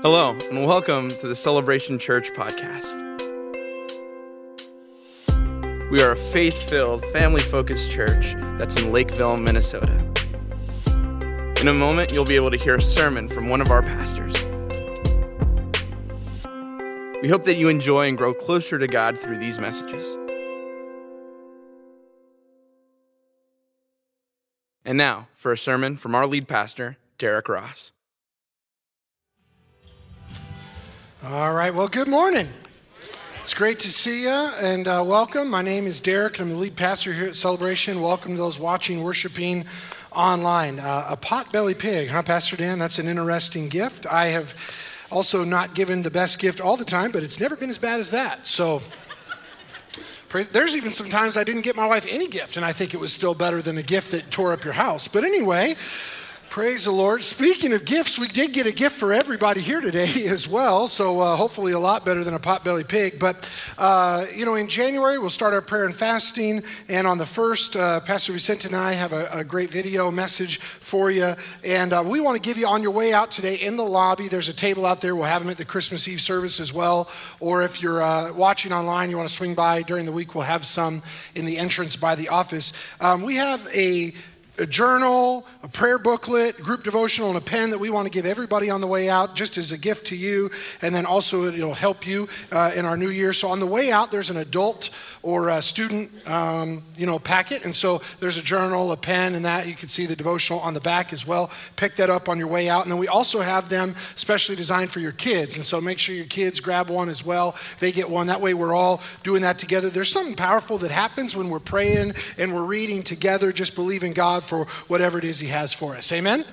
Hello, and welcome to the Celebration Church podcast. We are a faith filled, family focused church that's in Lakeville, Minnesota. In a moment, you'll be able to hear a sermon from one of our pastors. We hope that you enjoy and grow closer to God through these messages. And now, for a sermon from our lead pastor, Derrick Ross. All right, well, good morning. It's great to see you and uh, welcome. My name is Derrick, I'm the lead pastor here at Celebration. Welcome to those watching, worshiping online. Uh, a potbelly pig, huh, Pastor Dan? That's an interesting gift. I have also not given the best gift all the time, but it's never been as bad as that. So, there's even some times I didn't get my wife any gift, and I think it was still better than a gift that tore up your house. But anyway, Praise the Lord. Speaking of gifts, we did get a gift for everybody here today as well. So uh, hopefully a lot better than a potbelly pig. But, uh, you know, in January, we'll start our prayer and fasting. And on the first, uh, Pastor Vicente and I have a, a, great video message for you. And uh, we want to give you on your way out today in the lobby. There's a table out there. We'll have them at the Christmas Eve service as well. Or if you're uh, watching online, you want to swing by during the week, we'll have some in the entrance by the office. Um, we have a a journal, a prayer booklet, group devotional, and a pen that we want to give everybody on the way out just as a gift to you. And then also it'll help you uh, in our new year. So on the way out, there's an adult or a student, um, you know, packet. And so there's a journal, a pen, and that. You can see the devotional on the back as well. Pick that up on your way out. And then we also have them specially designed for your kids. And so make sure your kids grab one as well. They get one. That way we're all doing that together. There's something powerful that happens when we're praying and we're reading together, just believing God for whatever it is He has for us. Amen?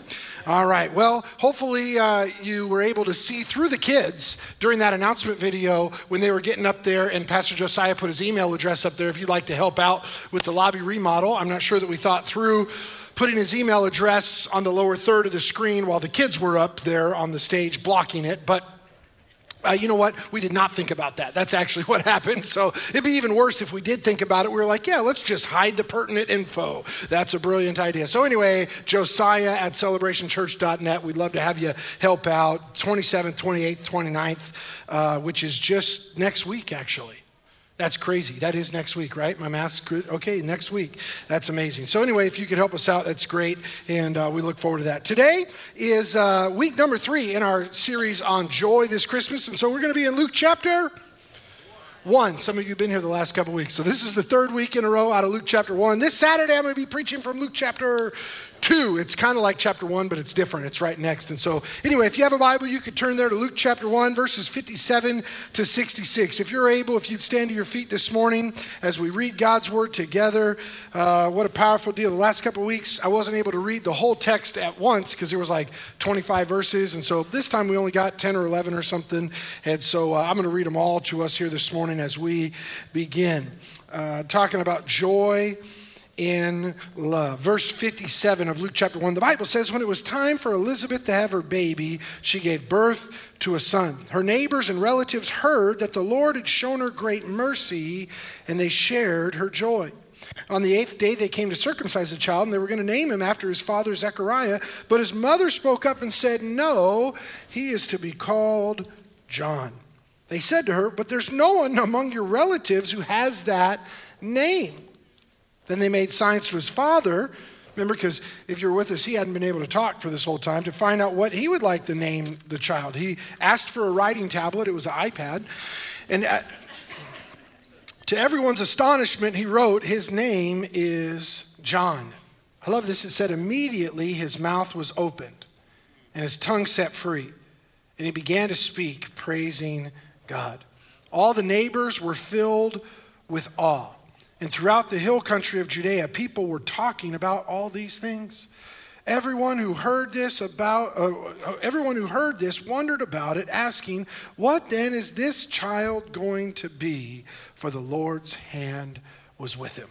All right. Well, hopefully uh, you were able to see through the kids during that announcement video when they were getting up there, and Pastor Josiah put his email address up there if you'd like to help out with the lobby remodel. I'm not sure that we thought through putting his email address on the lower third of the screen while the kids were up there on the stage blocking it, but uh, you know what? We did not think about that. That's actually what happened. So it'd be even worse if we did think about it. We were like, yeah, let's just hide the pertinent info. That's a brilliant idea. So, anyway, Josiah at celebrationchurch.net. We'd love to have you help out 27th, 28th, 29th, uh, which is just next week, actually. That's crazy. That is next week, right? My math's good. Okay, next week. That's amazing. So, anyway, if you could help us out, that's great. And uh, we look forward to that. Today is uh, week number three in our series on joy this Christmas. And so, we're going to be in Luke chapter one. Some of you have been here the last couple weeks. So, this is the third week in a row out of Luke chapter one. This Saturday, I'm going to be preaching from Luke chapter 2. It's kind of like chapter 1, but it's different. It's right next. And so, anyway, if you have a Bible, you could turn there to Luke chapter 1, verses 57 to 66. If you're able, if you'd stand to your feet this morning as we read God's word together, uh, what a powerful deal. The last couple weeks, I wasn't able to read the whole text at once because there was like 25 verses. And so this time we only got 10 or 11 or something. And so uh, I'm going to read them all to us here this morning as we begin. Uh, talking about joy in love. Verse 57 of Luke chapter 1, the Bible says, When it was time for Elizabeth to have her baby, she gave birth to a son. Her neighbors and relatives heard that the Lord had shown her great mercy, and they shared her joy. On the eighth day, they came to circumcise the child, and they were going to name him after his father Zechariah. But his mother spoke up and said, No, he is to be called John. They said to her, But there's no one among your relatives who has that name. Then they made signs to his father. Remember, because if you were with us, he hadn't been able to talk for this whole time to find out what he would like to name the child. He asked for a writing tablet, it was an iPad. And to everyone's astonishment, he wrote, His name is John. I love this. It said, Immediately his mouth was opened and his tongue set free, and he began to speak, praising God. All the neighbors were filled with awe. And throughout the hill country of Judea, people were talking about all these things. Everyone who heard this about uh, uh, everyone who heard this wondered about it, asking, "What then is this child going to be?" For the Lord's hand was with him.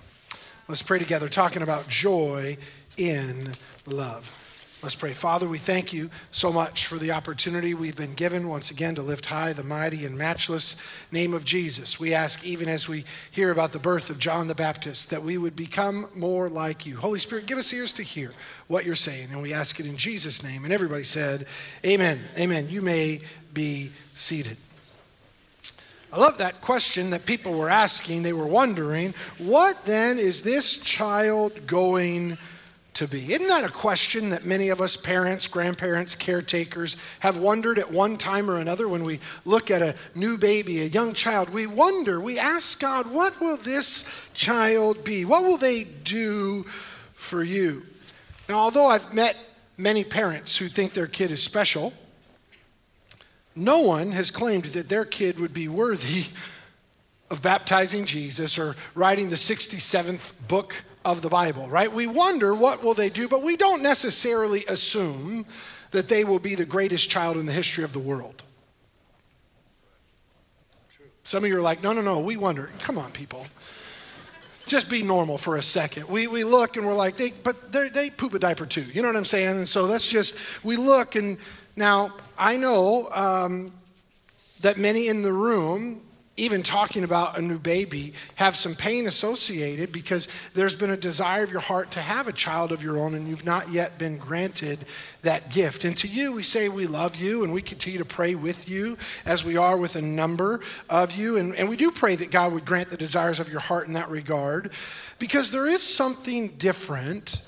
Let's pray together, talking about joy in love. Let's pray. Father, we thank you so much for the opportunity we've been given once again to lift high the mighty and matchless name of Jesus. We ask, even as we hear about the birth of John the Baptist, that we would become more like you. Holy Spirit, give us ears to hear what you're saying. And we ask it in Jesus' name. And everybody said, Amen. Amen. You may be seated. I love that question that people were asking. They were wondering, what then is this child going to be? Isn't that a question that many of us, parents, grandparents, caretakers, have wondered at one time or another when we look at a new baby, a young child? We wonder, we ask God, what will this child be? What will they do for you? Now, although I've met many parents who think their kid is special, no one has claimed that their kid would be worthy of baptizing Jesus or writing the 67th book of the Bible, right? We wonder what will they do, but we don't necessarily assume that they will be the greatest child in the history of the world. Some of you are like, no, no, no, we wonder. Come on, people. Just be normal for a second. We, we look and we're like, they, but they poop a diaper too. You know what I'm saying? And so that's just, we look and now I know um, that many in the room even talking about a new baby, have some pain associated because there's been a desire of your heart to have a child of your own and you've not yet been granted that gift. And to you, we say we love you and we continue to pray with you as we are with a number of you. And, and we do pray that God would grant the desires of your heart in that regard because there is something different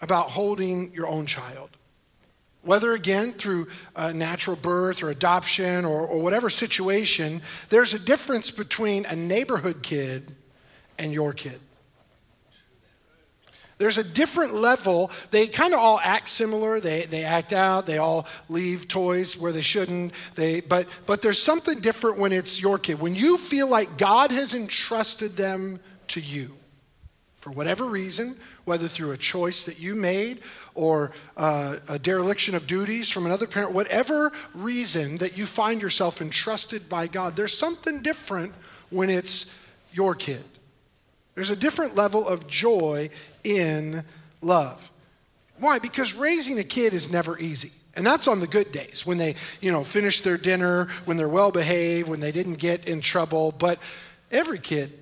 about holding your own child whether again through uh, natural birth or adoption or, or whatever situation, there's a difference between a neighborhood kid and your kid. There's a different level. They kind of all act similar. They, they act out. They all leave toys where they shouldn't. They, but, but there's something different when it's your kid. When you feel like God has entrusted them to you for whatever reason, whether through a choice that you made or uh, a dereliction of duties from another parent, whatever reason that you find yourself entrusted by God, there's something different when it's your kid. There's a different level of joy in love. Why? Because raising a kid is never easy. And that's on the good days when they, you know, finish their dinner, when they're well behaved, when they didn't get in trouble. But every kid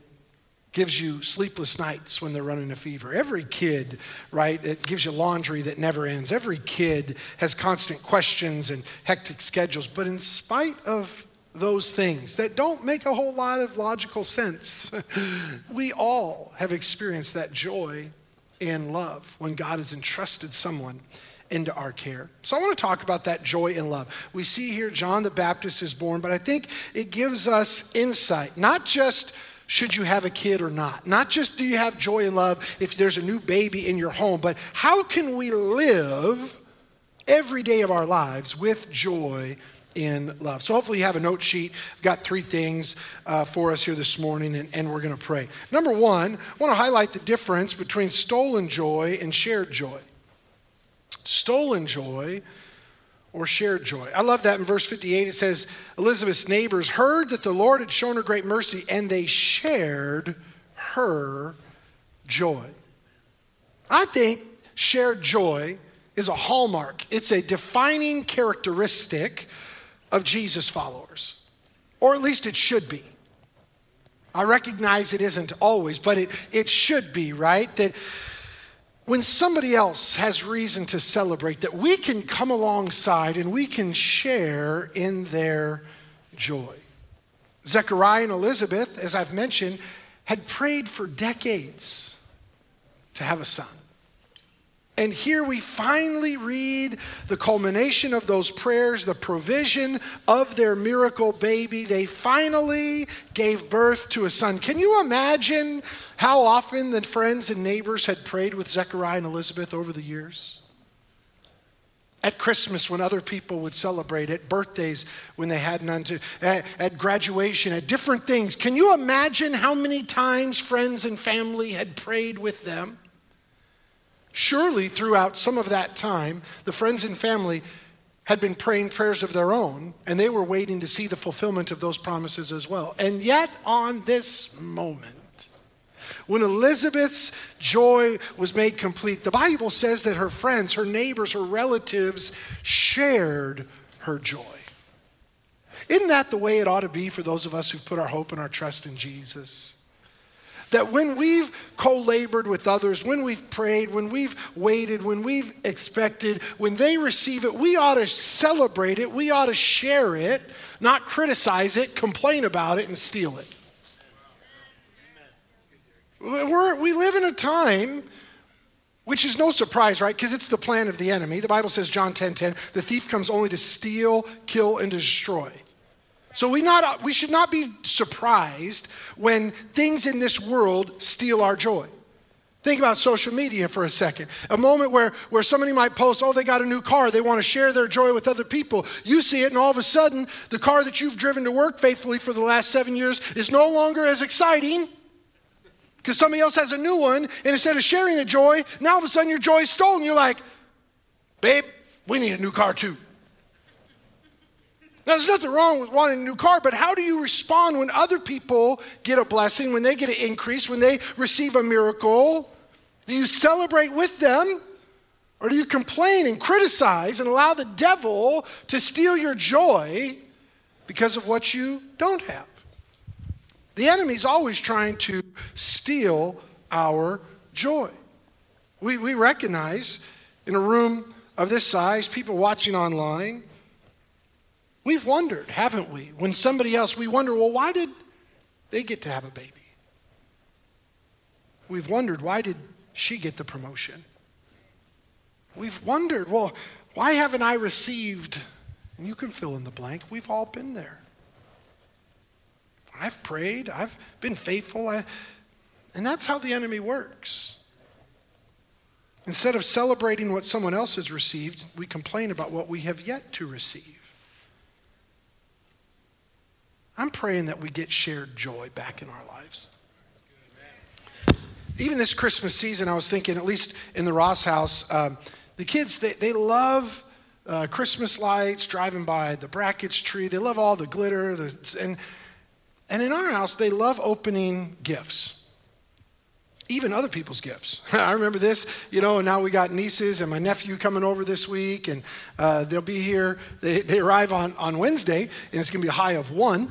gives you sleepless nights when they're running a fever. Every kid, right, it gives you laundry that never ends. Every kid has constant questions and hectic schedules. But in spite of those things that don't make a whole lot of logical sense, we all have experienced that joy and love when God has entrusted someone into our care. So I want to talk about that joy and love. We see here John the Baptist is born, but I think it gives us insight, not just should you have a kid or not. Not just do you have joy and love if there's a new baby in your home, but how can we live every day of our lives with joy in love. So hopefully you have a note sheet. I've got three things uh, for us here this morning, and, and we're going to pray. Number one, I want to highlight the difference between stolen joy and shared joy. Stolen joy or shared joy. I love that in verse 58. It says, Elizabeth's neighbors heard that the Lord had shown her great mercy, and they shared her joy. I think shared joy is a hallmark, it's a defining characteristic of Jesus' followers, or at least it should be. I recognize it isn't always, but it, it should be, right? That when somebody else has reason to celebrate, that we can come alongside and we can share in their joy. Zechariah and Elizabeth, as I've mentioned, had prayed for decades to have a son. And here we finally read the culmination of those prayers, the provision of their miracle baby. They finally gave birth to a son. Can you imagine how often the friends and neighbors had prayed with Zechariah and Elizabeth over the years? At Christmas, when other people would celebrate, at birthdays, when they had none to, at, at graduation, at different things. Can you imagine how many times friends and family had prayed with them? Surely, throughout some of that time, the friends and family had been praying prayers of their own, and they were waiting to see the fulfillment of those promises as well. And yet, on this moment, When Elizabeth's joy was made complete, the Bible says that her friends, her neighbors, her relatives shared her joy. Isn't that the way it ought to be for those of us who put our hope and our trust in Jesus? That when we've co labored with others, when we've prayed, when we've waited, when we've expected, when they receive it, we ought to celebrate it, we ought to share it, not criticize it, complain about it, and steal it. We're, we live in a time which is no surprise, right? Because it's the plan of the enemy. The Bible says, John 10 10, the thief comes only to steal, kill, and destroy. So we, not, we should not be surprised when things in this world steal our joy. Think about social media for a second. A moment where, where somebody might post, oh, they got a new car. They want to share their joy with other people. You see it, and all of a sudden, the car that you've driven to work faithfully for the last seven years is no longer as exciting because somebody else has a new one. And instead of sharing the joy, now all of a sudden your joy is stolen. You're like, babe, we need a new car too. Now, there's nothing wrong with wanting a new car, but how do you respond when other people get a blessing, when they get an increase, when they receive a miracle? Do you celebrate with them? Or do you complain and criticize and allow the devil to steal your joy because of what you don't have? The enemy's always trying to steal our joy. We, we recognize in a room of this size, people watching online, We've wondered, haven't we? When somebody else, we wonder, well, why did they get to have a baby? We've wondered, why did she get the promotion? We've wondered, well, why haven't I received? And you can fill in the blank. We've all been there. I've prayed, I've been faithful, I, and that's how the enemy works. Instead of celebrating what someone else has received, we complain about what we have yet to receive. I'm praying that we get shared joy back in our lives. Even this Christmas season, I was thinking, at least in the Ross house, um, the kids, they, they love uh, Christmas lights, driving by the brackets tree. They love all the glitter. The, and, and in our house, they love opening gifts even other people's gifts. I remember this, you know, and now we got nieces and my nephew coming over this week, and uh, they'll be here. They, they arrive on, on Wednesday, and it's going to be a high of one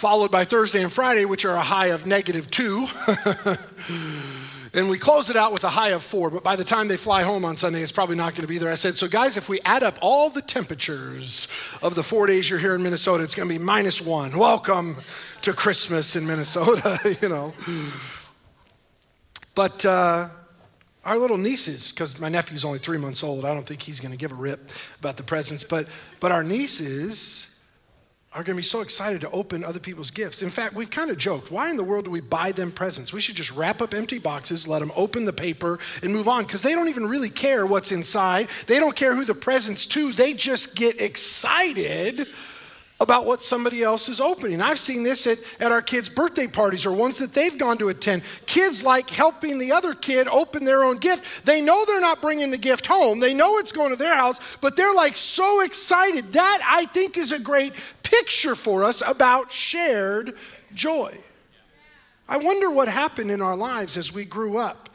followed by Thursday and Friday, which are a high of negative two. and we close it out with a high of four, but by the time they fly home on Sunday, it's probably not going to be there. I said, so guys, if we add up all the temperatures of the four days you're here in Minnesota, it's going to be minus one. Welcome to Christmas in Minnesota, you know. But uh, our little nieces, because my nephew's only three months old, I don't think he's going to give a rip about the presents, but, but our nieces, are going to be so excited to open other people's gifts. In fact, we've kind of joked why in the world do we buy them presents? We should just wrap up empty boxes, let them open the paper, and move on because they don't even really care what's inside. They don't care who the present's to. They just get excited about what somebody else is opening. I've seen this at, at our kids' birthday parties or ones that they've gone to attend. Kids like helping the other kid open their own gift. They know they're not bringing the gift home, they know it's going to their house, but they're like so excited. That, I think, is a great picture for us about shared joy. I wonder what happened in our lives as we grew up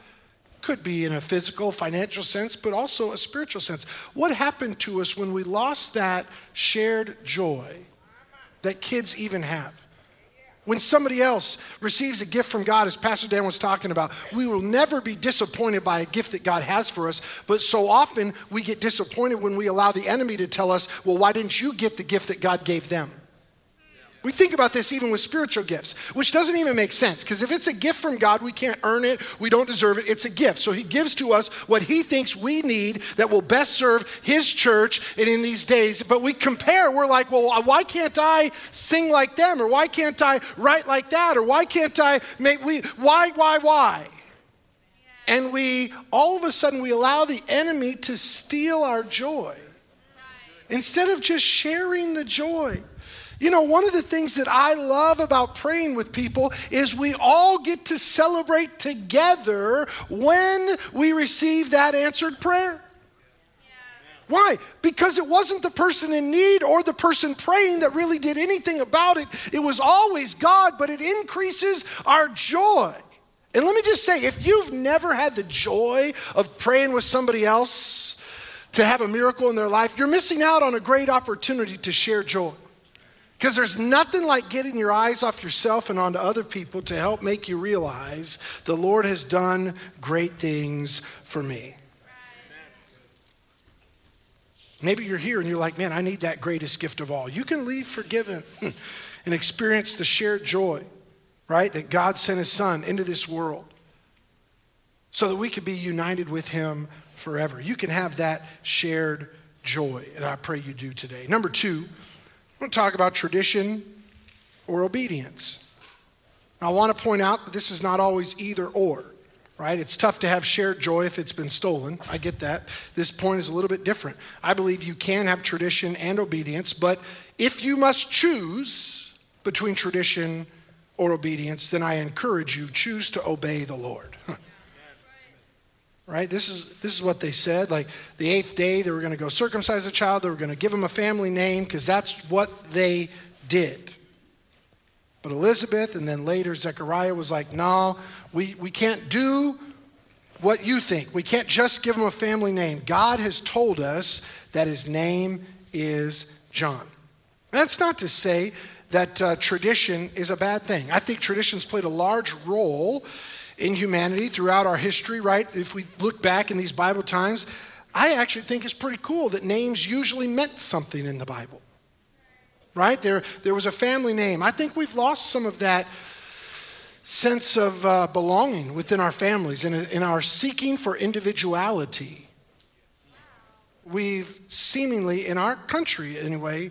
could be in a physical, financial sense, but also a spiritual sense. What happened to us when we lost that shared joy that kids even have. When somebody else receives a gift from God, as Pastor Dan was talking about, we will never be disappointed by a gift that God has for us. But so often we get disappointed when we allow the enemy to tell us, well, why didn't you get the gift that God gave them? We think about this even with spiritual gifts, which doesn't even make sense because if it's a gift from God, we can't earn it, we don't deserve it. It's a gift. So He gives to us what He thinks we need that will best serve His church and in these days. But we compare, we're like, well, why can't I sing like them? Or why can't I write like that? Or why can't I make, we, why, why, why? And we, all of a sudden, we allow the enemy to steal our joy instead of just sharing the joy. You know, one of the things that I love about praying with people is we all get to celebrate together when we receive that answered prayer. Why? Because it wasn't the person in need or the person praying that really did anything about it. It was always God, but it increases our joy. And let me just say if you've never had the joy of praying with somebody else to have a miracle in their life, you're missing out on a great opportunity to share joy. Because there's nothing like getting your eyes off yourself and onto other people to help make you realize the Lord has done great things for me. Maybe you're here and you're like, man, I need that greatest gift of all. You can leave forgiven and experience the shared joy, right? That God sent his son into this world so that we could be united with him forever. You can have that shared joy, and I pray you do today. Number two, To talk about tradition or obedience. I want to point out that this is not always either or right? It's tough to have shared joy if it's been stolen. I get that. This point is a little bit different. I believe you can have tradition and obedience, but if you must choose between tradition or obedience, then I encourage you choose to obey the Lord. right? This is this is what they said. Like the eighth day, they were going to go circumcise a child. They were going to give him a family name because that's what they did. But Elizabeth and then later Zechariah was like, no, we, we can't do what you think. We can't just give him a family name. God has told us that his name is John. That's not to say that uh, tradition is a bad thing. I think tradition's played a large role in humanity throughout our history, right? If we look back in these Bible times, I actually think it's pretty cool that names usually meant something in the Bible right? There, there was a family name. I think we've lost some of that sense of uh, belonging within our families and in our seeking for individuality. We've seemingly, in our country anyway,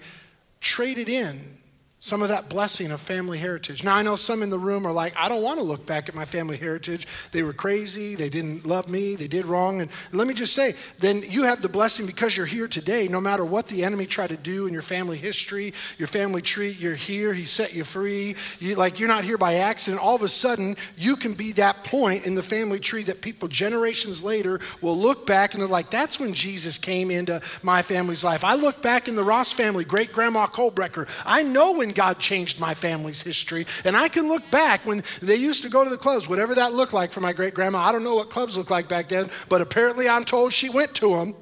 traded in some of that blessing of family heritage. Now, I know some in the room are like, I don't want to look back at my family heritage. They were crazy. They didn't love me. They did wrong. And let me just say, then you have the blessing because you're here today. No matter what the enemy tried to do in your family history, your family tree, you're here. He set you free. You, like, you're not here by accident. All of a sudden, you can be that point in the family tree that people generations later will look back and they're like, that's when Jesus came into my family's life. I look back in the Ross family, great grandma Colbrecker. I know when God changed my family's history. And I can look back when they used to go to the clubs, whatever that looked like for my great grandma. I don't know what clubs looked like back then, but apparently I'm told she went to them.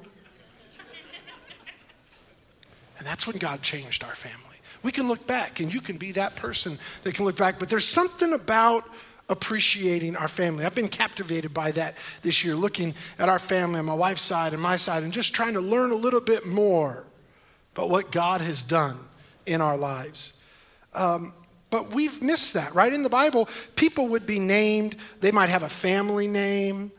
And that's when God changed our family. We can look back, and you can be that person that can look back. But there's something about appreciating our family. I've been captivated by that this year, looking at our family on my wife's side and my side, and just trying to learn a little bit more about what God has done in our lives. Um, but we've missed that, right? In the Bible, people would be named, they might have a family name.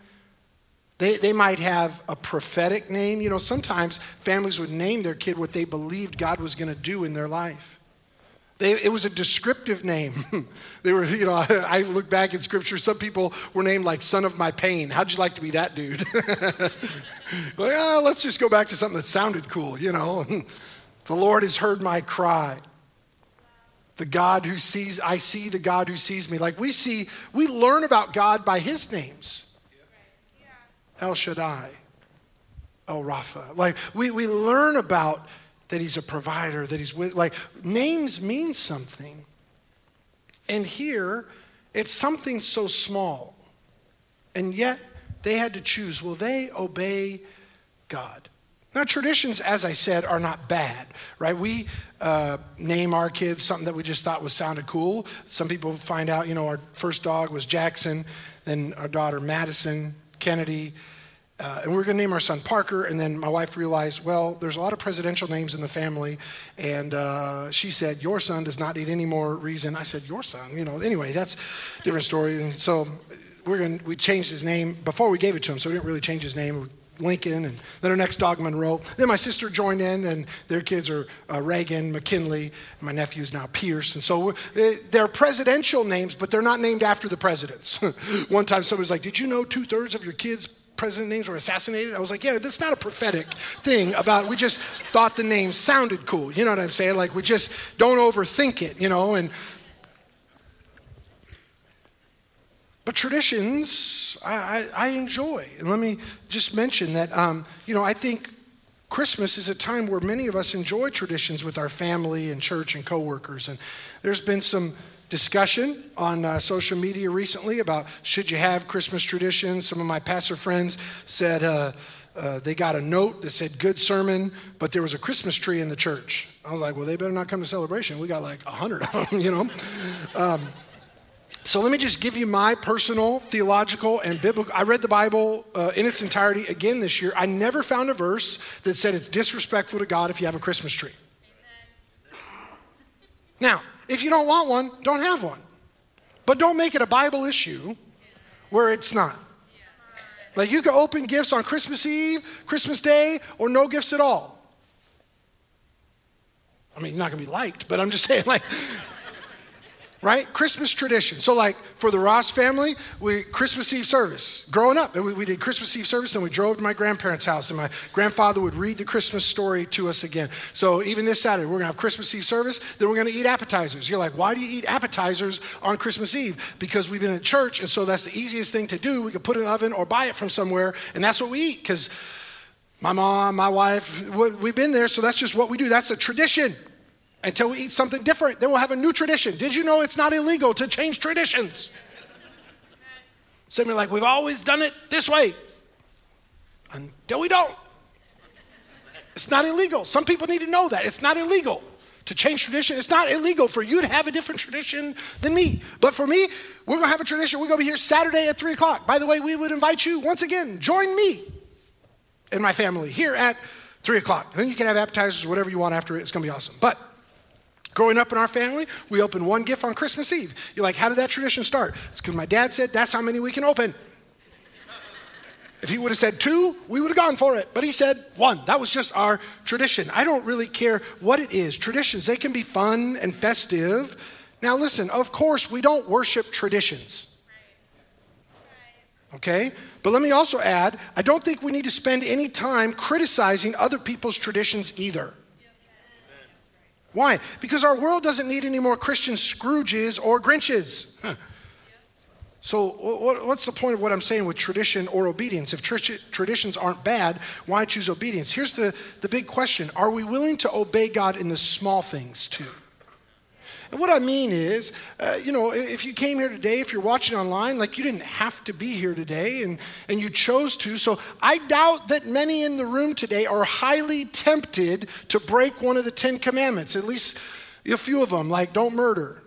They, they might have a prophetic name. You know, sometimes families would name their kid what they believed God was going to do in their life. They, it was a descriptive name. they were, you know, I, I, look back in scripture, some people were named like son of my pain. How'd you like to be that dude? like, oh, let's just go back to something that sounded cool, you know. the Lord has heard my cry the God who sees, I see the God who sees me. Like we see, we learn about God by his names El Shaddai, El Rapha. Like we, we learn about that he's a provider, that he's with, like names mean something. And here, it's something so small. And yet, they had to choose will they obey God? Now, traditions, as I said, are not bad, right? We uh, name our kids something that we just thought was sounded cool. Some people find out, you know, our first dog was Jackson, then our daughter Madison, Kennedy, uh, and we are going to name our son Parker. And then my wife realized, well, there's a lot of presidential names in the family. And uh, she said, Your son does not need any more reason. I said, Your son, you know, anyway, that's a different story. And so we're going we changed his name before we gave it to him, so we didn't really change his name. Lincoln, and then our next dog, Monroe. Then my sister joined in, and their kids are uh, Reagan, McKinley, my nephew is now Pierce. And so they're presidential names, but they're not named after the presidents. One time somebody was like, Did you know two thirds of your kids' president names were assassinated? I was like, Yeah, that's not a prophetic thing about, we just thought the name sounded cool. You know what I'm saying? Like, we just don't overthink it, you know? And But traditions, I, I, I, enjoy. And let me just mention that, um, you know, I think Christmas is a time where many of us enjoy traditions with our family and church and coworkers. And there's been some discussion on uh, social media recently about should you have Christmas traditions. Some of my pastor friends said uh, uh, they got a note that said good sermon, but there was a Christmas tree in the church. I was like, well, they better not come to celebration. We got like a hundred of them, you know. Um, so let me just give you my personal theological and biblical. I read the Bible uh, in its entirety again this year. I never found a verse that said it's disrespectful to God if you have a Christmas tree. Now, if you don't want one, don't have one. But don't make it a Bible issue where it's not. Like you can open gifts on Christmas Eve, Christmas Day, or no gifts at all. I mean, you're not going to be liked, but I'm just saying, like, right? Christmas tradition. So, like for the Ross family, we Christmas Eve service. Growing up, we, we, did Christmas Eve service, and we drove to my grandparents' house, and my grandfather would read the Christmas story to us again. So even this Saturday, we're gonna have Christmas Eve service. Then we're gonna eat appetizers. You're like, why do you eat appetizers on Christmas Eve? Because we've been in church, and so that's the easiest thing to do. We could put it in an oven or buy it from somewhere, and that's what we eat. Because my mom, my wife, we've been there, so that's just what we do. That's a tradition until we eat something different. Then we'll have a new tradition. Did you know it's not illegal to change traditions? Some are like, we've always done it this way until we don't. It's not illegal. Some people need to know that. It's not illegal to change tradition. It's not illegal for you to have a different tradition than me. But for me, we're going to have a tradition. We're going to be here Saturday at 3 o'clock. By the way, we would invite you once again, join me and my family here at 3 o'clock. Then you can have appetizers, whatever you want after it. It's going to be awesome. But Growing up in our family, we open one gift on Christmas Eve. You're like, how did that tradition start? It's because my dad said that's how many we can open. If he would have said two, we would have gone for it. But he said one. That was just our tradition. I don't really care what it is. Traditions, they can be fun and festive. Now, listen, of course, we don't worship traditions. Okay? But let me also add I don't think we need to spend any time criticizing other people's traditions either. Why? Because our world doesn't need any more Christian Scrooges or Grinches. So, what's the point of what I'm saying with tradition or obedience? If traditions aren't bad, why choose obedience? Here's the, the big question Are we willing to obey God in the small things too? And what I mean is, uh, you know, if you came here today, if you're watching online, like you didn't have to be here today and, and you chose to. So I doubt that many in the room today are highly tempted to break one of the Ten Commandments, at least a few of them, like don't murder.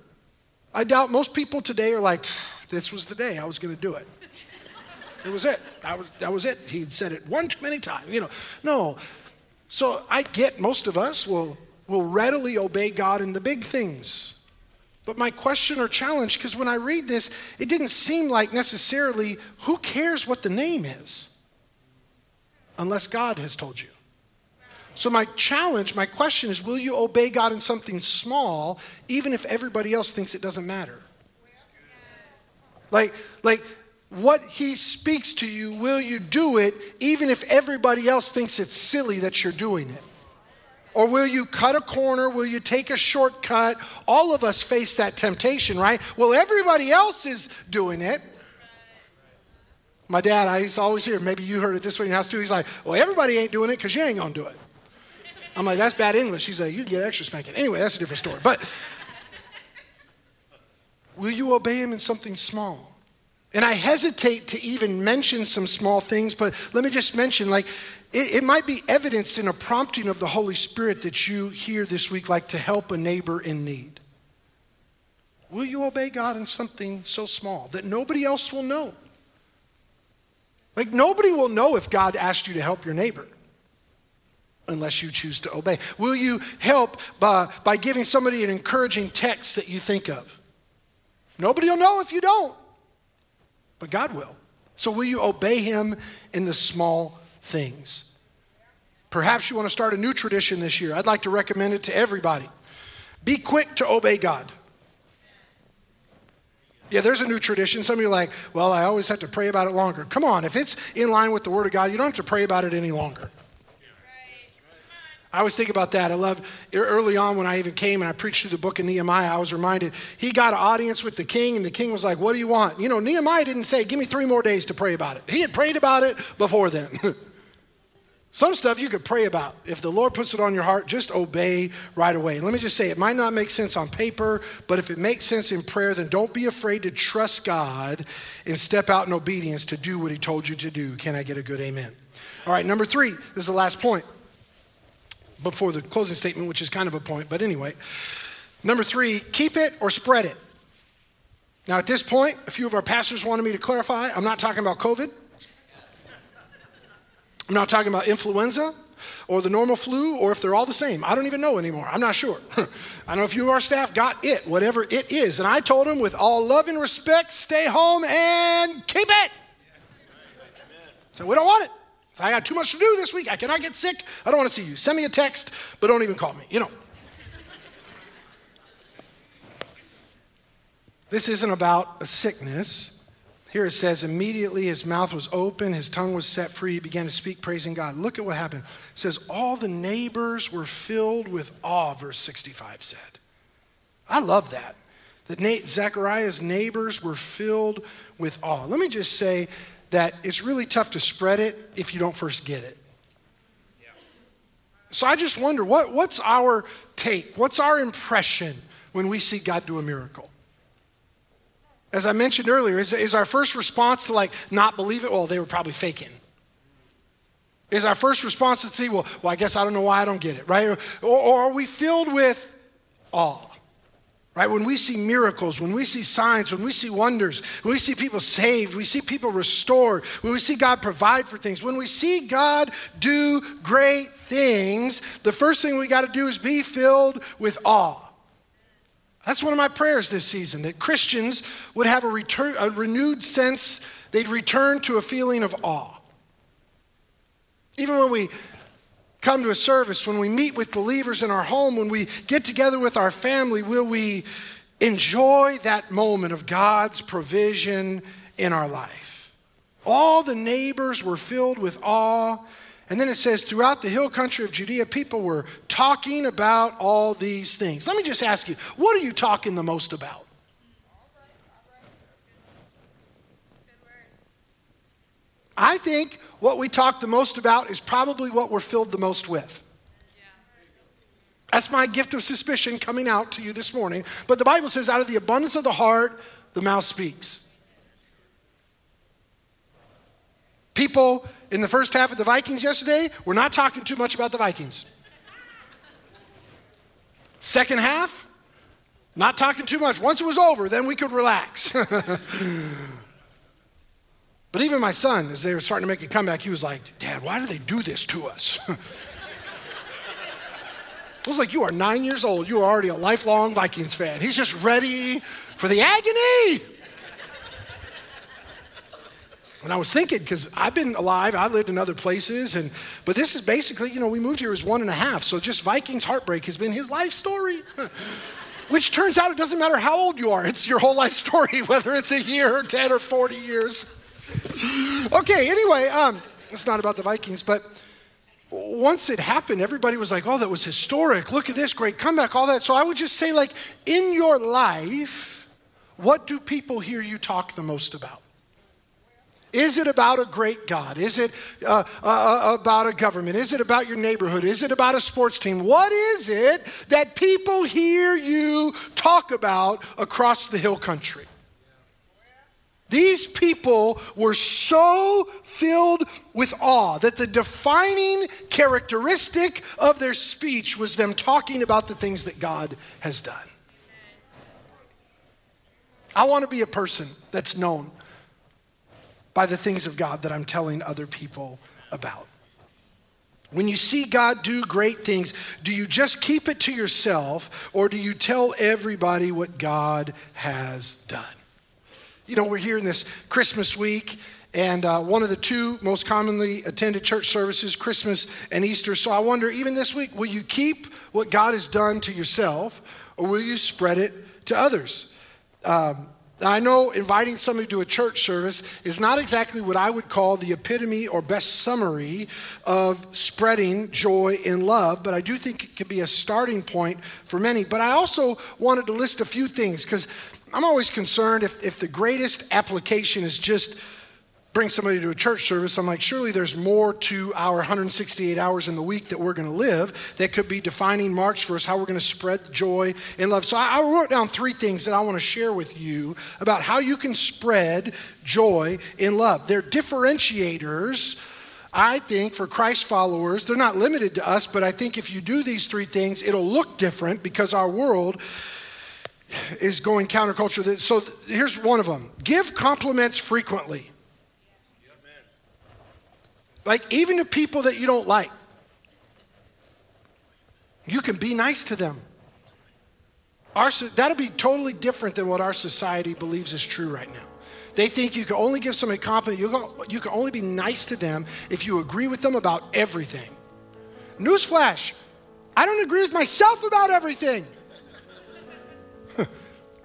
I doubt most people today are like, this was the day I was going to do it. It was it. That was, that was it. He'd said it one too many times. You know, no. So I get most of us will will readily obey God in the big things. But my question or challenge, because when I read this, it didn't seem like necessarily who cares what the name is unless God has told you. So, my challenge, my question is will you obey God in something small, even if everybody else thinks it doesn't matter? Like, like what he speaks to you, will you do it, even if everybody else thinks it's silly that you're doing it? Or will you cut a corner? Will you take a shortcut? All of us face that temptation, right? Well, everybody else is doing it. My dad, to always hear, maybe you heard it this way in your house too. He's like, well, everybody ain't doing it because you ain't going to do it. I'm like, that's bad English. He's like, you can get extra spanking. Anyway, that's a different story. But will you obey him in something small? And I hesitate to even mention some small things, but let me just mention like it, it might be evidenced in a prompting of the Holy Spirit that you hear this week, like to help a neighbor in need. Will you obey God in something so small that nobody else will know? Like, nobody will know if God asked you to help your neighbor unless you choose to obey. Will you help by, by giving somebody an encouraging text that you think of? Nobody will know if you don't, but God will. So, will you obey Him in the small things. Perhaps you want to start a new tradition this year. I'd like to recommend it to everybody. Be quick to obey God. Yeah, there's a new tradition. Some of you are like, well, I always have to pray about it longer. Come on, if it's in line with the Word of God, you don't have to pray about it any longer. I always think about that. I love early on when I even came and I preached through the book of Nehemiah, I was reminded he got an audience with the king, and the king was like, What do you want? You know, Nehemiah didn't say, Give me three more days to pray about it. He had prayed about it before then. Some stuff you could pray about. If the Lord puts it on your heart, just obey right away. And let me just say, it might not make sense on paper, but if it makes sense in prayer, then don't be afraid to trust God and step out in obedience to do what He told you to do. Can I get a good amen? All right, number three, this is the last point before the closing statement, which is kind of a point, but anyway. Number three, keep it or spread it. Now, at this point, a few of our pastors wanted me to clarify I'm not talking about COVID. I'm not talking about influenza or the normal flu or if they're all the same. I don't even know anymore. I'm not sure. I know a few of our staff got it, whatever it is. And I told them with all love and respect, stay home and keep it. So we don't want it. So I got too much to do this week. I cannot get sick. I don't want to see you. Send me a text, but don't even call me. You know. This isn't about a sickness. Here it says, immediately his mouth was open, his tongue was set free, he began to speak, praising God. Look at what happened. It says, all the neighbors were filled with awe, verse 65 said. I love that. That Nate, Zechariah's neighbors were filled with awe. Let me just say that it's really tough to spread it if you don't first get it. So I just wonder what, what's our take? What's our impression when we see God do a miracle? As I mentioned earlier, is, is our first response to like not believe it? Well, they were probably faking. Is our first response to see, well, well, I guess I don't know why I don't get it, right? Or, or are we filled with awe? Right? When we see miracles, when we see signs, when we see wonders, when we see people saved, we see people restored, when we see God provide for things, when we see God do great things, the first thing we got to do is be filled with awe. That's one of my prayers this season that Christians would have a, return, a renewed sense, they'd return to a feeling of awe. Even when we come to a service, when we meet with believers in our home, when we get together with our family, will we enjoy that moment of God's provision in our life? All the neighbors were filled with awe and then it says, throughout the hill country of Judea, people were talking about all these things. Let me just ask you, what are you talking the most about? I think what we talk the most about is probably what we're filled the most with. That's my gift of suspicion coming out to you this morning. But the Bible says, out of the abundance of the heart, the mouth speaks. People in the first half of the Vikings yesterday, we're not talking too much about the Vikings. Second half, not talking too much. Once it was over, then we could relax. but even my son, as they were starting to make a comeback, he was like, Dad, why do they do this to us? I was like, You are nine years old. You are already a lifelong Vikings fan. He's just ready for the agony. And I was thinking, because I've been alive, I lived in other places, and but this is basically, you know, we moved here as one and a half, so just Vikings heartbreak has been his life story. Which turns out it doesn't matter how old you are, it's your whole life story, whether it's a year or 10 or 40 years. Okay, anyway, um, it's not about the Vikings, but once it happened, everybody was like, oh, that was historic. Look at this, great comeback, all that. So I would just say, like, in your life, what do people hear you talk the most about? Is it about a great God? Is it uh, uh, uh, about a government? Is it about your neighborhood? Is it about a sports team? What is it that people hear you talk about across the hill country? These people were so filled with awe that the defining characteristic of their speech was them talking about the things that God has done. I want to be a person that's known by the things of God that I'm telling other people about. When you see God do great things, do you just keep it to yourself or do you tell everybody what God has done? You know, we're here in this Christmas week, and uh, one of the two most commonly attended church services, Christmas and Easter. So I wonder, even this week, will you keep what God has done to yourself or will you spread it to others? Um, I know inviting somebody to a church service is not exactly what I would call the epitome or best summary of spreading joy and love, but I do think it could be a starting point for many. But I also wanted to list a few things because I'm always concerned if, if the greatest application is just bring somebody to a church service, I'm like, surely there's more to our 168 hours in the week that we're going to live that could be defining marks for us, how we're going to spread joy and love. So I, wrote down three things that I want to share with you about how you can spread joy and love. They're differentiators. I think for Christ followers, they're not limited to us, but I think if you do these three things, it'll look different because our world is going counterculture. So here's one of them give compliments frequently. Like, even to people that you don't like, you can be nice to them. Our, that'll be totally different than what our society believes is true right now. They think you can only give somebody compliment, you can, you can only be nice to them if you agree with them about everything. Newsflash, I don't agree with myself about everything.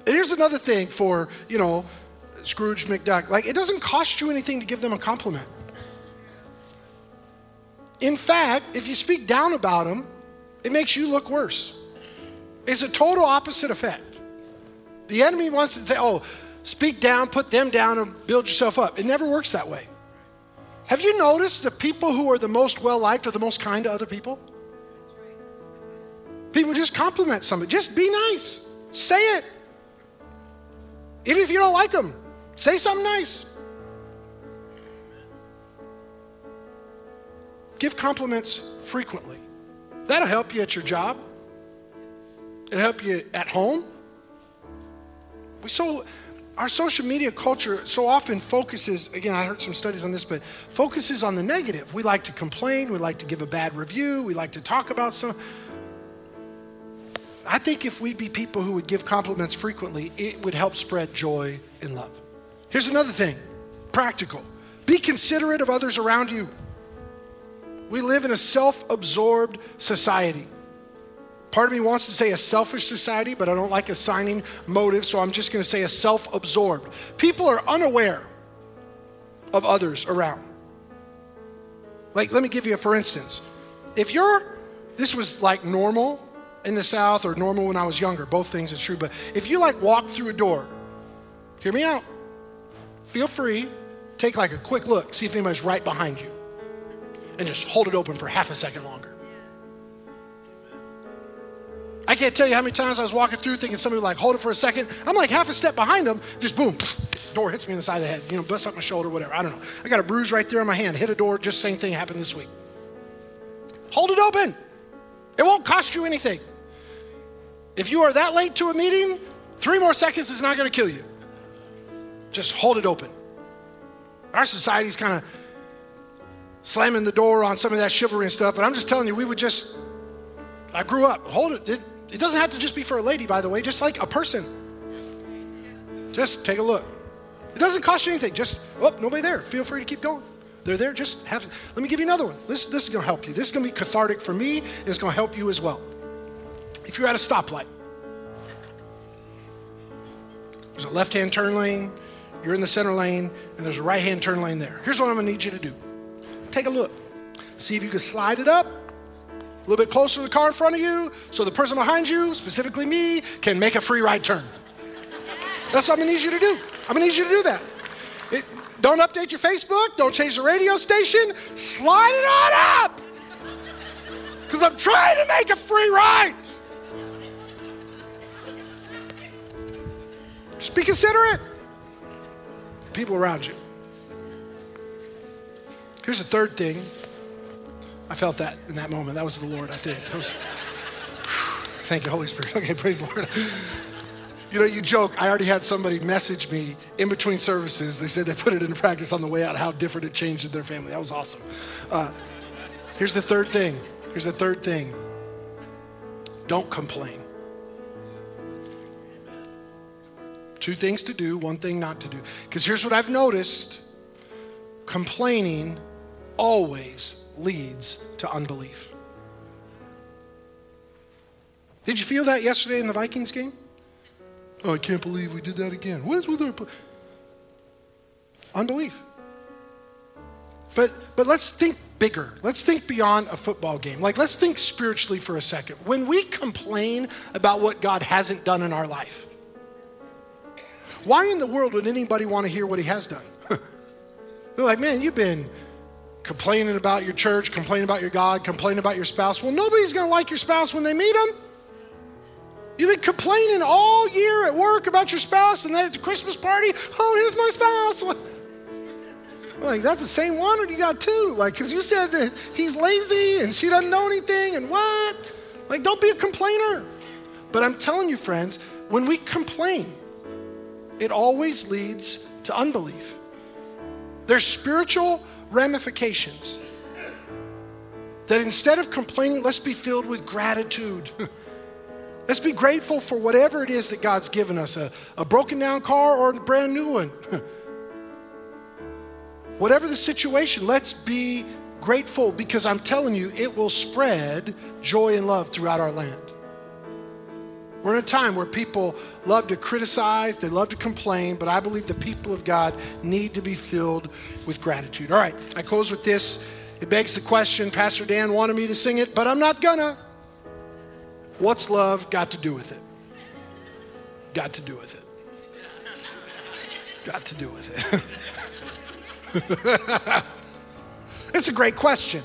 Here's another thing for, you know, Scrooge McDuck. Like, it doesn't cost you anything to give them a compliment. In fact, if you speak down about them, it makes you look worse. It's a total opposite effect. The enemy wants to say, oh, speak down, put them down, and build yourself up. It never works that way. Have you noticed the people who are the most well liked are the most kind to other people? People just compliment somebody. Just be nice. Say it. Even if you don't like them, say something nice. Give compliments frequently. That'll help you at your job. It'll help you at home. We so our social media culture so often focuses again i heard some studies on this but focuses on the negative we like to complain we like to give a bad review we like to talk about some i think if we'd be people who would give compliments frequently it would help spread joy and love here's another thing practical be considerate of others around you we live in a self absorbed society. Part of me wants to say a selfish society, but I don't like assigning motive, so I'm just going to say a self absorbed. People are unaware of others around. Like, let me give you a for instance. If you're, this was like normal in the South or normal when I was younger, both things are true, but if you like walk through a door, hear me out. Feel free, take like a quick look, see if anybody's right behind you and just hold it open for half a second longer. I can't tell you how many times I was walking through thinking somebody would like hold it for a second. I'm like half a step behind them, just boom, door hits me in the side of the head, you know, bust up my shoulder, whatever. I don't know. I got a bruise right there on my hand, hit a door, just same thing happened this week. Hold it open. It won't cost you anything. If you are that late to a meeting, three more seconds is not going to kill you. Just hold it open. Our society's kind of slamming the door on some of that chivalry and stuff, but I'm just telling you, we would just, I grew up, hold it. it. It doesn't have to just be for a lady, by the way, just like a person. Just take a look. It doesn't cost you anything. Just, oh, nobody there. Feel free to keep going. They're there. Just have, let me give you another one. This, this is going to help you. This is going to be cathartic for me. It's going to help you as well. If you're at a stoplight, there's a left hand turn lane, you're in the center lane, and there's a right hand turn lane there. Here's what I'm to need you to do take a look. See if you can slide it up a little bit closer to the car in front of you so the person behind you, specifically me, can make a free right turn. That's what I'm gonna need you to do. I'm gonna need you to do that. It, don't update your Facebook, don't change the radio station, slide it on up! Because I'm trying to make a free right. Just be considerate. People around you. Here's the third thing. I felt that in that moment. That was the Lord, I think. Was, thank you, Holy Spirit. Okay, praise the Lord. You know, you joke. I already had somebody message me in between services. They said they put it into practice on the way out, how different it changed in their family. That was awesome. Uh, here's the third thing. Here's the third thing. Don't complain. Two things to do, one thing not to do. Because here's what I've noticed complaining always leads to unbelief. Did you feel that yesterday in the Vikings game? Oh, I can't believe we did that again. What is with our unbelief? But but let's think bigger. Let's think beyond a football game. Like let's think spiritually for a second. When we complain about what God hasn't done in our life, why in the world would anybody want to hear what he has done? They're like, man, you've been complaining about your church, complaining about your God, complaining about your spouse. Well, nobody's going to like your spouse when they meet them. You've been complaining all year at work about your spouse, and then at the Christmas party, oh, here's my spouse. Like, that's the same one, or you got two? Like, because you said that he's lazy and she doesn't know anything, and what? Like, don't be a complainer. But I'm telling you, friends, when we complain, it always leads to unbelief. There's spiritual ramifications. That instead of complaining, let's be filled with gratitude. let's be grateful for whatever it is that God's given us a, a broken down car or a brand new one. whatever the situation, let's be grateful because I'm telling you, it will spread joy and love throughout our land. We're in a time where people love to criticize, they love to complain, but I believe the people of God need to be filled with gratitude. All right, I close with this. It begs the question Pastor Dan wanted me to sing it, but I'm not gonna. What's love got to do with it? Got to do with it. Got to do with it. it's a great question.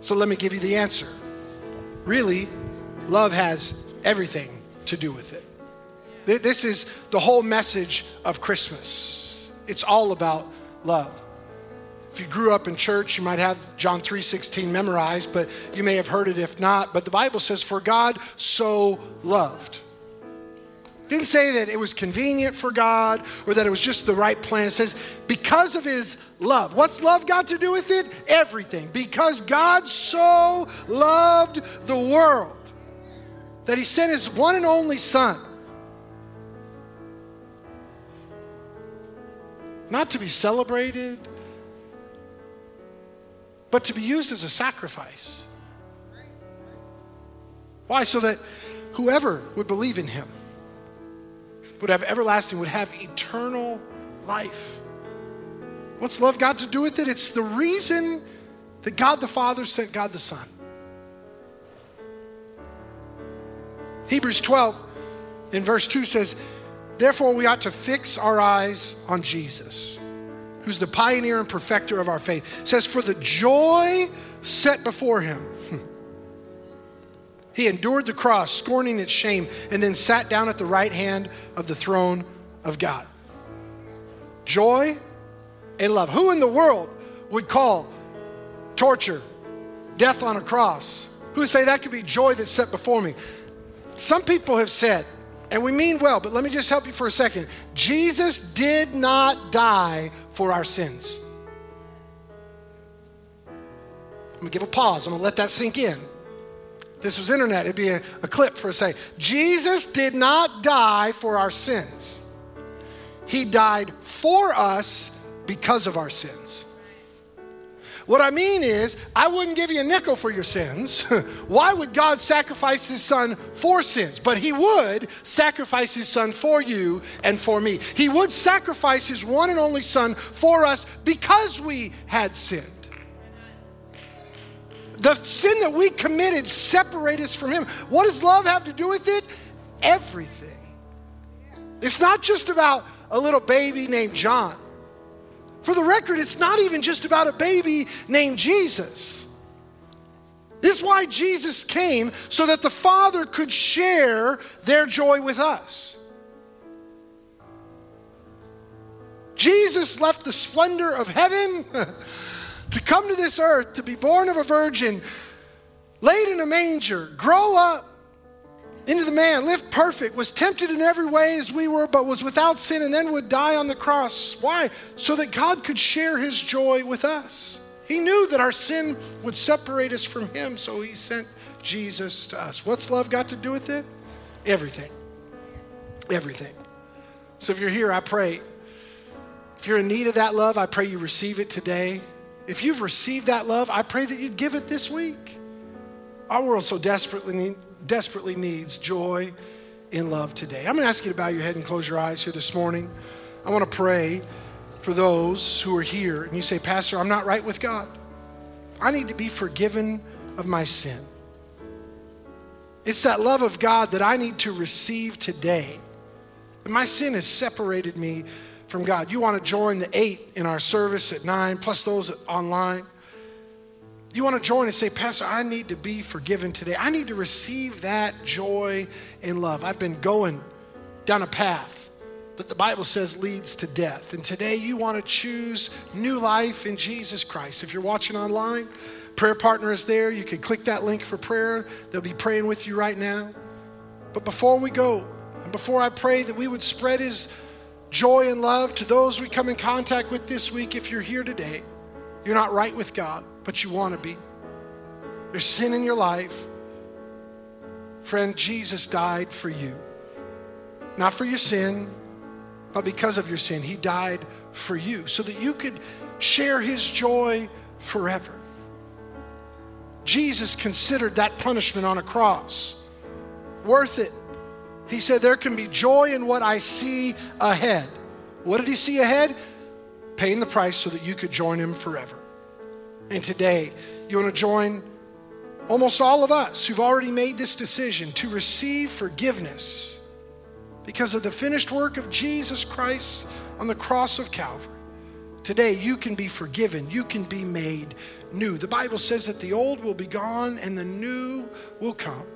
So let me give you the answer. Really, love has everything to do with it. This is the whole message of Christmas. It's all about love. If you grew up in church, you might have John 3:16 memorized, but you may have heard it if not, but the Bible says for God so loved. It didn't say that it was convenient for God or that it was just the right plan. It says because of his love. What's love got to do with it? Everything. Because God so loved the world that he sent his one and only son not to be celebrated, but to be used as a sacrifice. Why? So that whoever would believe in him would have everlasting, would have eternal life. What's love got to do with it? It's the reason that God the Father sent God the Son. Hebrews 12 in verse 2 says, Therefore, we ought to fix our eyes on Jesus, who's the pioneer and perfecter of our faith. It says, For the joy set before him, hmm. he endured the cross, scorning its shame, and then sat down at the right hand of the throne of God. Joy and love. Who in the world would call torture, death on a cross? Who would say that could be joy that's set before me? Some people have said, and we mean well, but let me just help you for a second. Jesus did not die for our sins. I'm gonna give a pause. I'm gonna let that sink in. If this was internet, it'd be a, a clip for a say. Jesus did not die for our sins. He died for us because of our sins. What I mean is, I wouldn't give you a nickel for your sins. Why would God sacrifice his son for sins? But he would sacrifice his son for you and for me. He would sacrifice his one and only son for us because we had sinned. The sin that we committed separate us from him. What does love have to do with it? Everything. It's not just about a little baby named John. For the record, it's not even just about a baby named Jesus. This is why Jesus came, so that the Father could share their joy with us. Jesus left the splendor of heaven to come to this earth, to be born of a virgin, laid in a manger, grow up, into the man, lived perfect, was tempted in every way as we were, but was without sin, and then would die on the cross. Why? So that God could share his joy with us. He knew that our sin would separate us from him, so he sent Jesus to us. What's love got to do with it? Everything. Everything. So if you're here, I pray. If you're in need of that love, I pray you receive it today. If you've received that love, I pray that you'd give it this week. Our world so desperately desperately needs joy in love today. I'm going to ask you to bow your head and close your eyes here this morning. I want to pray for those who are here and you say, Pastor, I'm not right with God. I need to be forgiven of my sin. It's that love of God that I need to receive today. And my sin has separated me from God. You want to join the eight in our service at nine, plus those online. You want to join and say, Pastor, I need to be forgiven today. I need to receive that joy and love. I've been going down a path that the Bible says leads to death. And today you want to choose new life in Jesus Christ. If you're watching online, prayer partner is there. You can click that link for prayer. They'll be praying with you right now. But before we go, and before I pray that we would spread his joy and love to those we come in contact with this week, if you're here today, you're not right with God but you want to be. There's sin in your life. Friend, Jesus died for you. Not for your sin, but because of your sin. He died for you so that you could share his joy forever. Jesus considered that punishment on a cross worth it. He said, There can be joy in what I see ahead. What did he see ahead? Paying the price so that you could join him forever. And today, you want to join almost all of us who've already made this decision to receive forgiveness because of the finished work of Jesus Christ on the cross of Calvary. Today, you can be forgiven. You can be made new. The Bible says that the old will be gone and the new will come.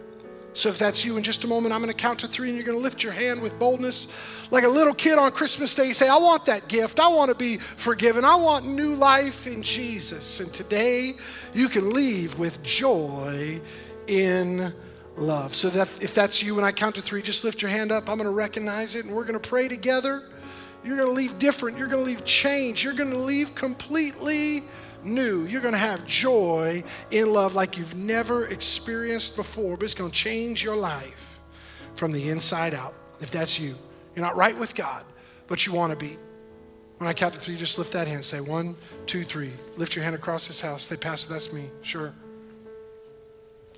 So if that's you in just a moment, I'm going to count to three and you're going to lift your hand with boldness. Like a little kid on Christmas Day, say, I want that gift. I want to be forgiven. I want new life in Jesus. And today you can leave with joy in love. So that if that's you when I count to three, just lift your hand up. I'm going to recognize it and we're going to pray together. You're going to leave different. You're going to leave change. You're going to leave completely new. You're going to have joy in love like you've never experienced before, but it's going to change your life from the inside out. If that's you, you're not right with God, but you want to be. When I count to three, just lift that hand. Say one, two, three. Lift your hand across this house. Say, Pastor, that's me. Sure.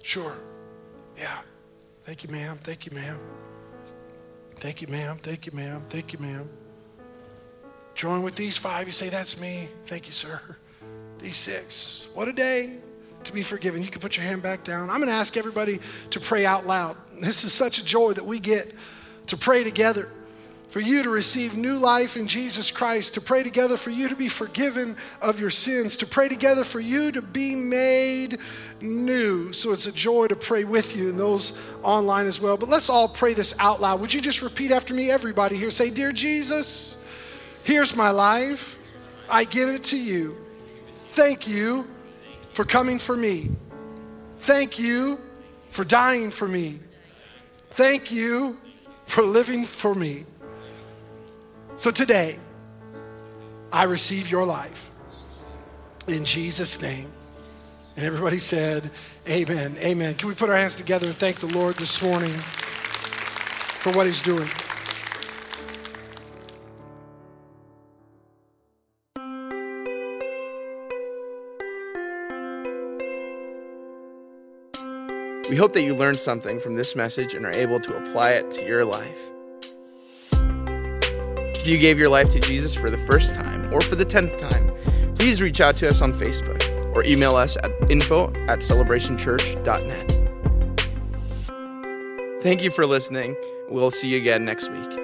Sure. Yeah. Thank you, ma'am. Thank you, ma'am. Thank you, ma'am. Thank you, ma'am. Thank you, ma'am. Join with these five. You say, That's me. Thank you, sir. These six. What a day to be forgiven. You can put your hand back down. I'm going to ask everybody to pray out loud. This is such a joy that we get to pray together. For you to receive new life in Jesus Christ, to pray together for you to be forgiven of your sins, to pray together for you to be made new. So it's a joy to pray with you and those online as well. But let's all pray this out loud. Would you just repeat after me, everybody here? Say, Dear Jesus, here's my life. I give it to you. Thank you for coming for me. Thank you for dying for me. Thank you for living for me. So today, I receive your life in Jesus' name. And everybody said, Amen. Amen. Can we put our hands together and thank the Lord this morning for what He's doing? We hope that you learned something from this message and are able to apply it to your life. If you gave your life to Jesus for the first time or for the tenth time, please reach out to us on Facebook or email us at info at celebrationchurch.net. Thank you for listening. We'll see you again next week.